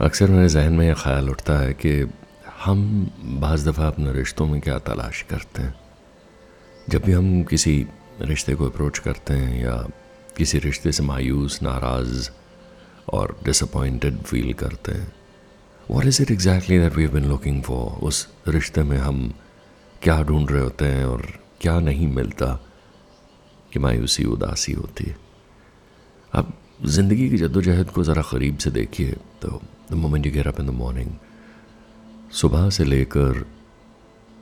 अक्सर मेरे जहन में यह ख्याल उठता है कि हम बज़ दफ़ा अपने रिश्तों में क्या तलाश करते हैं। जब भी हम किसी रिश्ते को अप्रोच करते हैं या किसी रिश्ते से मायूस, नाराज़ और डिसअपॉइंटेड फील करते हैं what is it exactly that we been looking for उस रिश्ते में हम क्या ढूंढ रहे होते हैं और क्या नहीं मिलता कि मायूसी, उदासी होती है। अब ज़िंदगी की जद्दोजहद को ज़रा करीब से देखिए तो the moment you get up in the morning सुबह से लेकर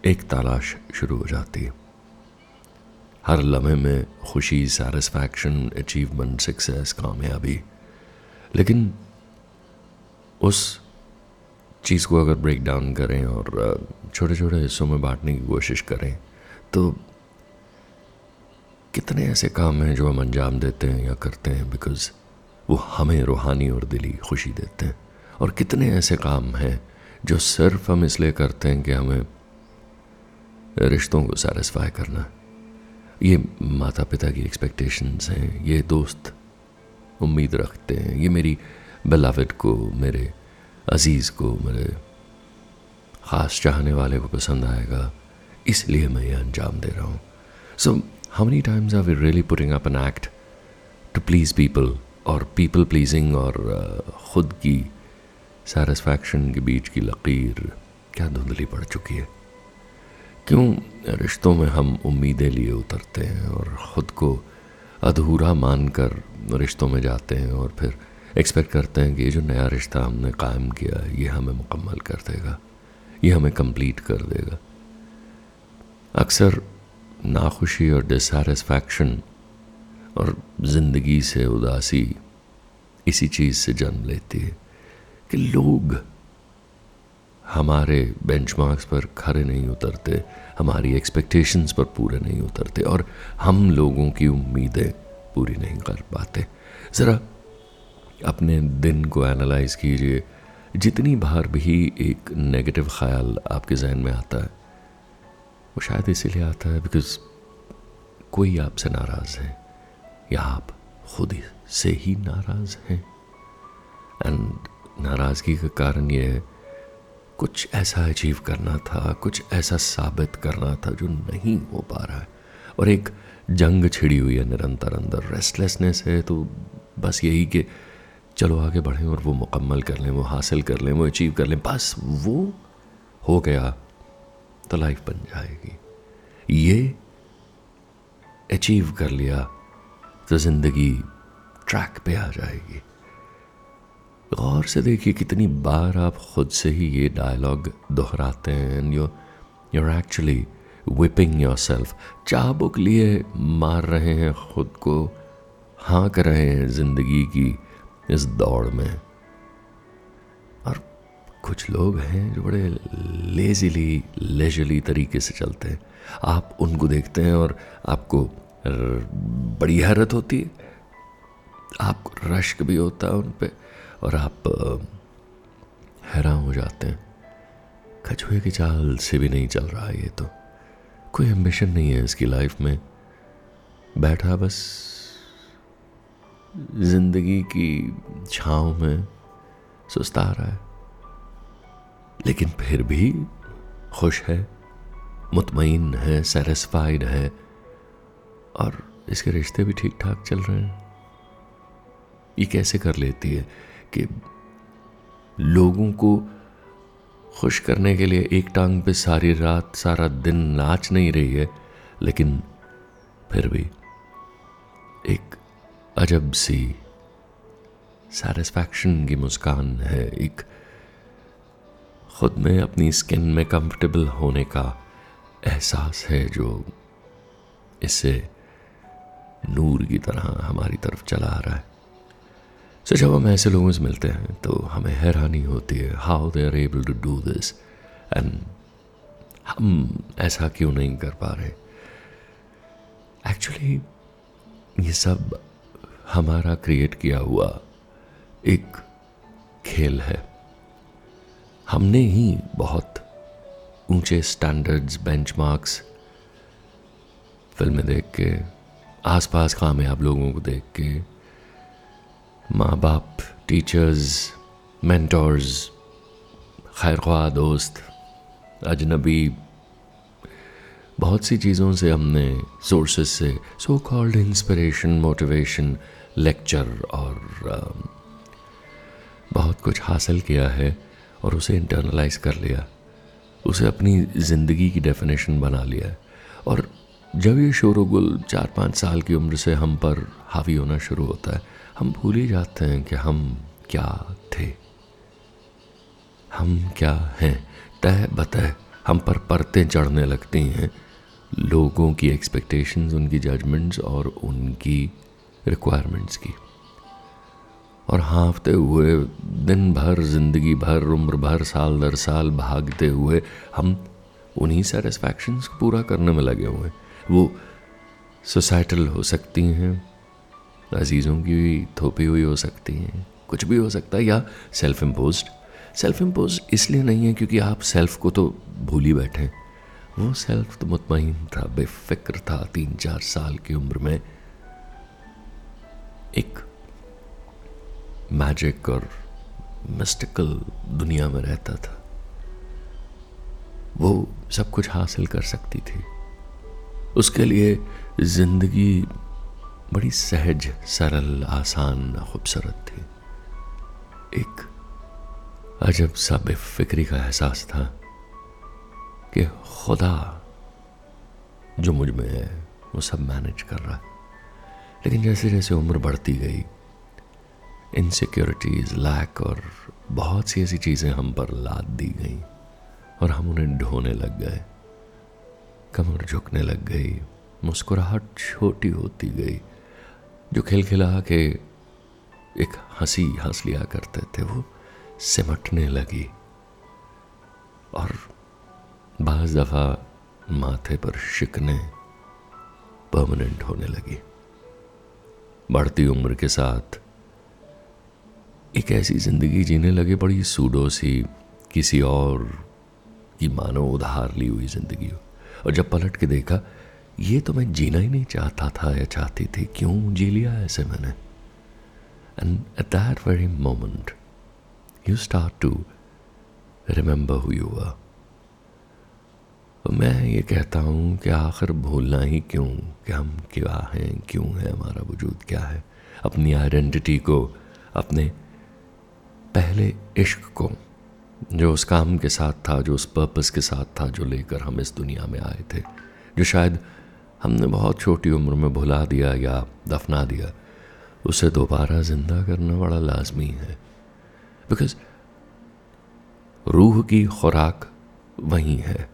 एक तलाश शुरू हो जाती है। हर लम्हे में खुशी सेटिस्फैक्शन अचीवमेंट सक्सेस कामयाबी। लेकिन उस चीज़ को अगर ब्रेक डाउन करें और छोटे छोटे हिस्सों में बांटने की कोशिश करें तो कितने ऐसे काम हैं जो हम अंजाम देते हैं या करते हैं? बिकॉज़ वो हमें रूहानी और दिली खुशी देते हैं। और कितने ऐसे काम हैं जो सिर्फ़ हम इसलिए करते हैं कि हमें रिश्तों को सेटिस्फाई करना ये माता पिता की एक्सपेक्टेशंस हैं, ये दोस्त उम्मीद रखते हैं, ये मेरी बेलाविड को, मेरे अज़ीज़ को, मेरे ख़ास चाहने वाले को पसंद आएगा, इसलिए मैं ये अंजाम दे रहा हूँ। So how many times are we really putting up an act to please people और पीपल प्लीजिंग और uh, ख़ुद की सेटिस्फैक्शन के बीच की लकीर क्या धुंधली पड़ चुकी है? क्यों रिश्तों में हम उम्मीदें लिए उतरते हैं और ख़ुद को अधूरा मानकर रिश्तों में जाते हैं और फिर एक्सपेक्ट करते हैं कि ये जो नया रिश्ता हमने कायम किया है ये हमें मुकम्मल कर देगा ये हमें कंप्लीट कर देगा। अक्सर नाखुशी और डिससेटिस्फैक्शन और ज़िंदगी से उदासी इसी चीज़ से जन्म लेती है कि लोग हमारे बेंचमार्क्स पर खरे नहीं उतरते, हमारी एक्सपेक्टेशंस पर पूरे नहीं उतरते और हम लोगों की उम्मीदें पूरी नहीं कर पाते। ज़रा अपने दिन को एनालाइज कीजिए। जितनी बार भी एक नेगेटिव ख्याल आपके जहन में आता है, वो शायद इसीलिए आता है बिकॉज़ कोई आपसे नाराज़ है। या आप खुद से ही नाराज़ हैं? एंड नाराज़गी का कारण ये है, कुछ ऐसा अचीव करना था, कुछ ऐसा साबित करना था जो नहीं हो पा रहा है। और एक जंग छिड़ी हुई है निरंतर अंदर रेस्टलेसनेस है तो बस यही कि चलो आगे बढ़ें और वो मुकम्मल कर लें, वो हासिल कर लें, वो अचीव कर लें, बस वो हो गया तो लाइफ बन जाएगी। ये अचीव कर लिया तो ज़िंदगी ट्रैक पे आ जाएगी। गौर से देखिए कितनी बार आप खुद से ही ये डायलॉग दोहराते हैं and you you're actually whipping yourself चाबुक लिए मार रहे हैं खुद को, हाँक रहे हैं ज़िंदगी की इस दौड़ में। और कुछ लोग हैं जो बड़े लेजिली लेजली तरीके से चलते हैं। आप उनको देखते हैं और आपको बड़ी हैरत होती है। आपको रश्क भी होता है उन पर और आप हैरान हो जाते हैं। कछुए की चाल से भी नहीं चल रहा ये तो। कोई एम्बिशन नहीं है इसकी लाइफ में। बैठा बस। ज़िंदगी की छाँव में सुस्ता रहा है। लेकिन फिर भी खुश है। मुतमिन है सेटिस्फाइड है। और इसके रिश्ते भी ठीक ठाक चल रहे हैं। ये कैसे कर लेती है कि लोगों को खुश करने के लिए एक टांग पे सारी रात, सारा दिन नाच नहीं रही है, लेकिन फिर भी एक अजब सी सेटिस्फैक्शन की मुस्कान है, एक खुद में अपनी स्किन में कंफर्टेबल होने का एहसास है जो इससे नूर की तरह हमारी तरफ़ चला आ रहा है। सो जब हम ऐसे लोगों से मिलते हैं तो हमें हैरानी होती है how they are able to do this and हम ऐसा क्यों नहीं कर पा रहे? एक्चुअली ये सब हमारा क्रिएट किया हुआ एक खेल है। हमने ही बहुत ऊँचे स्टैंडर्ड्स बेंचमार्क्स फ़िल्में देख के आसपास कामयाब लोगों को देख के। माँ बाप टीचर्स मेंटोर्स खैर ख्वाह दोस्त अजनबी बहुत सी चीज़ों से हमने सोर्सेस से so called inspiration motivation lecture और uh, बहुत कुछ हासिल किया है और उसे इंटरनलाइज कर लिया। उसे अपनी ज़िंदगी की डेफिनेशन बना लिया और जब ये शोरगुल चार पाँच साल की उम्र से हम पर हावी होना शुरू होता है, हम भूल ही जाते हैं कि हम क्या थे। हम क्या हैं? तय बतह हम पर परतें चढ़ने लगती हैं। लोगों की एक्सपेक्टेशंस उनकी जजमेंट्स और उनकी रिक्वायरमेंट्स की। और हाँफते हुए दिन भर ज़िंदगी भर उम्र भर साल दर साल भागते हुए हम उन्हीं सेटिस्फैक्शंस को पूरा करने में लगे हुए वो सोसाइटल हो सकती हैं, अजीज़ों की थोपी हुई हो सकती हैं, कुछ भी हो सकता है, या सेल्फ इम्पोज सेल्फ इम्पोज इसलिए नहीं है क्योंकि आप सेल्फ को तो भूल ही बैठे वो सेल्फ तो मुतमिन था, बेफिक्र था तीन चार साल की उम्र में। एक मैजिक और मिस्टिकल दुनिया में रहता था। वो सब कुछ हासिल कर सकती थी। उसके लिए ज़िंदगी बड़ी सहज, सरल, आसान, खूबसूरत थी। एक अजब सा बेफिक्री का एहसास था कि खुदा जो मुझमें है, वो सब मैनेज कर रहा है। लेकिन जैसे जैसे उम्र बढ़ती गई इनसिक्योरिटीज़ लैक और बहुत सी ऐसी चीज़ें हम पर लाद दी गई और हम उन्हें ढोने लग गए। कमर झुकने लग गई, मुस्कुराहट छोटी होती गई। जो खिलखिला के एक हँसी हंस लिया करते थे, वो सिमटने लगी। और बाज दफ़ा माथे पर शिकने परमानेंट होने लगी। बढ़ती उम्र के साथ एक ऐसी ज़िंदगी जीने लगे बड़ी सूडो सी किसी और की मानो उधार ली हुई ज़िंदगी। हो और जब पलट के देखा, ये तो मैं जीना ही नहीं चाहता था या चाहती थी, क्यों जी लिया ऐसे मैंने? And at that very moment you start to remember who you are मैं ये कहता हूँ कि आखिर भूलना ही क्यों? कि हम क्या हैं, क्यों है, हमारा वजूद क्या है? अपनी आइडेंटिटी को, अपने पहले इश्क को जो उस काम के साथ था, जो उस पर्पस के साथ था, जो लेकर हम इस दुनिया में आए थे, जो शायद हमने बहुत छोटी उम्र में भुला दिया या दफना दिया, उसे दोबारा ज़िंदा करना बड़ा लाजमी है। बिकॉज़ रूह की खुराक वही है,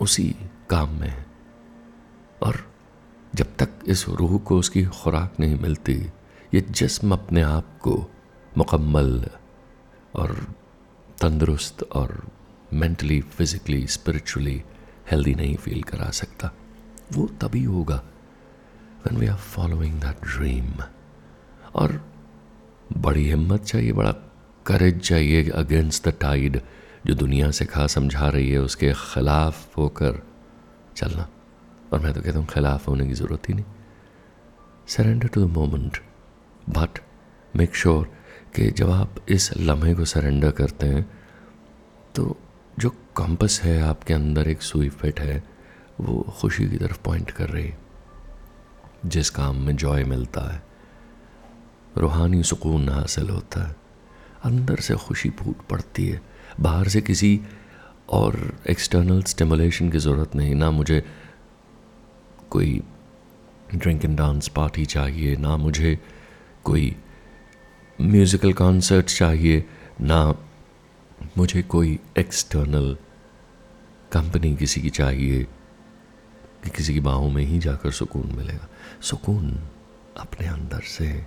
उसी काम में है। और जब तक इस रूह को उसकी खुराक नहीं मिलती, ये जिस्म अपने आप को मुकम्मल और तंदुरुस्त और मेंटली फिजिकली स्पिरिचुअली हेल्दी नहीं फील करा सकता। वो तभी होगा when we are following that dream और बड़ी हिम्मत चाहिए, बड़ा करेज चाहिए अगेंस्ट द टाइड जो दुनिया से खा समझा रही है, उसके खिलाफ होकर चलना। और मैं तो कहता हूँ, खिलाफ होने की ज़रूरत ही नहीं। Surrender to the moment but make sure कि जब आप इस लम्हे को सरेंडर करते हैं तो जो कंपस है आपके अंदर, एक सुई फिट है, वो खुशी की तरफ़ पॉइंट कर रही जिस काम में जॉय मिलता है, रूहानी सुकून हासिल होता है। अंदर से खुशी फूट पड़ती है। बाहर से किसी और एक्सटर्नल स्टिमुलेशन की ज़रूरत नहीं। ना मुझे कोई ड्रिंक एंड डांस पार्टी चाहिए, ना मुझे कोई म्यूज़िकल कॉन्सर्ट चाहिए, ना मुझे कोई एक्सटर्नल कंपनी किसी की चाहिए, कि किसी की बाहों में ही जाकर सुकून मिलेगा। सुकून अपने अंदर से।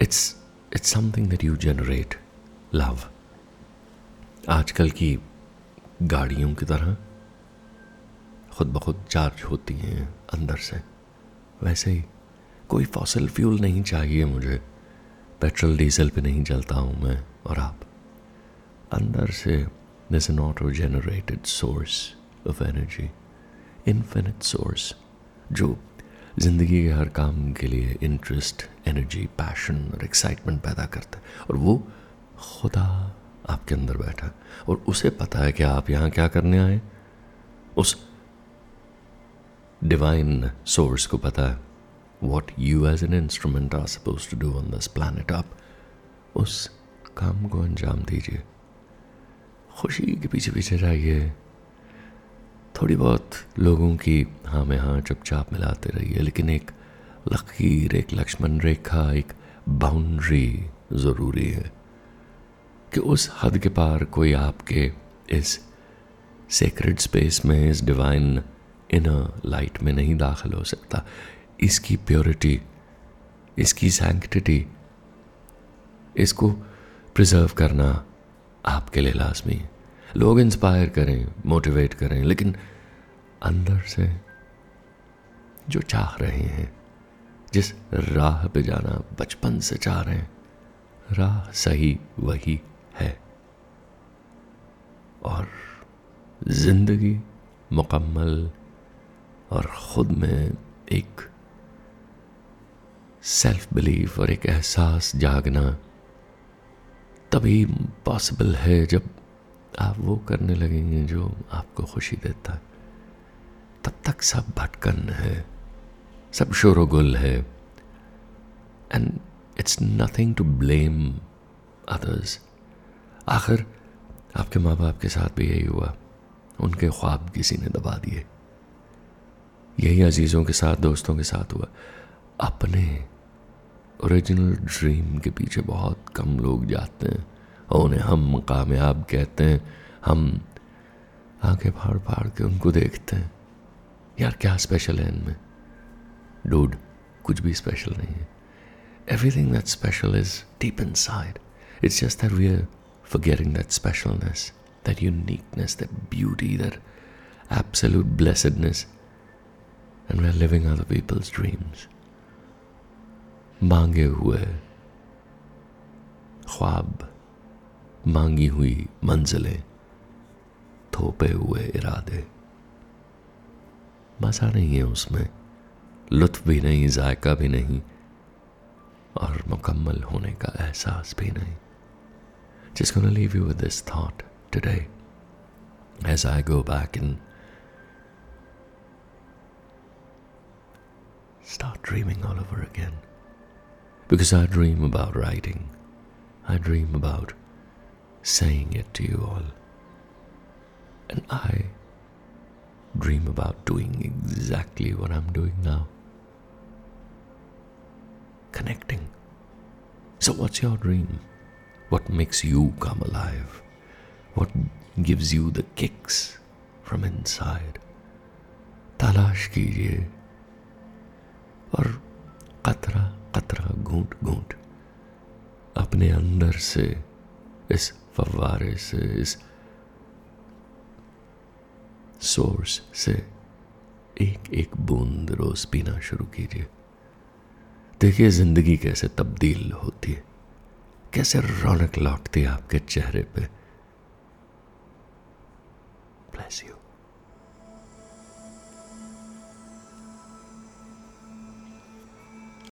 It's it's something that you generate love आजकल की गाड़ियों की तरह खुद ब खुद चार्ज होती हैं अंदर से। वैसे ही कोई फॉसल फ्यूल नहीं चाहिए मुझे। पेट्रोल डीजल पे नहीं चलता हूँ मैं और आप। अंदर से this an auto generated source of energy infinite source जो ज़िंदगी के हर काम के लिए इंटरेस्ट एनर्जी पैशन और एक्साइटमेंट पैदा करता है। और वो खुदा आपके अंदर बैठा और उसे पता है कि आप यहाँ क्या करने आए उस डिवाइन सोर्स को पता है। What you as an instrument are suppose to do on this planet आप उस काम को अंजाम दीजिए खुशी के पीछे पीछे जाइए थोड़ी बहुत लोगों की हाँ में हाँ चुपचाप मिलाते रहिए लेकिन एक लकीर एक लक्ष्मण रेखा एक बाउंड्री ज़रूरी है कि उस हद के पार कोई आपके इस सेक्रेड स्पेस में इस डिवाइन इनर लाइट में नहीं दाखिल हो सकता इसकी प्योरिटी इसकी सैंक्टिटी इसको प्रिजर्व करना आपके लिए लाजमी है। लोग इंस्पायर करें मोटिवेट करें, लेकिन अंदर से जो चाह रहे हैं, जिस राह पे जाना बचपन से चाह रहे हैं, राह सही वही है। और ज़िंदगी मुकम्मल और ख़ुद में एक सेल्फ बिलीफ और एक एहसास जागना तभी पॉसिबल है जब आप वो करने लगेंगे जो आपको खुशी देता है। तब तक सब भटकन है, सब शोरगुल है। And it's nothing to blame others आखिर आपके माँ बाप के साथ भी यही हुआ। उनके ख्वाब किसी ने दबा दिए। यही अजीज़ों के साथ, दोस्तों के साथ हुआ। अपने ओरिजिनल ड्रीम के पीछे बहुत कम लोग जाते हैं और उन्हें हम कामयाब कहते हैं। हम आँखें फाड़ फाड़ के उनको देखते हैं। यार क्या स्पेशल है इनमें? डूड कुछ भी स्पेशल नहीं है। Everything that special is deep inside it's just that we are forgetting that specialness, that uniqueness, that beauty, that absolute blessedness, and we're living other people's dreams. मांगे हुए ख्वाब, मांगी हुई मंजिलें, थोपे हुए इरादे। मज़ा नहीं है उसमें, लुत्फ भी नहीं, जायका भी नहीं, और मुकम्मल होने का एहसास भी नहीं। जिसको न leave you with this thought today as I go back in start dreaming all over again Because I dream about writing, I dream about saying it to you all. And I dream about doing exactly what I'm doing now connecting. So, what's your dream? What makes you come alive? What gives you the kicks from inside? तलाश कीजिए और कतरा कतरा घूंट घूंट अपने अंदर से, इस फवारे से, इस सोर्स से एक एक बूंद रोज पीना शुरू कीजिए। देखिए ज़िंदगी कैसे तब्दील होती है, कैसे रौनक लौटती है आपके चेहरे पे। Bless you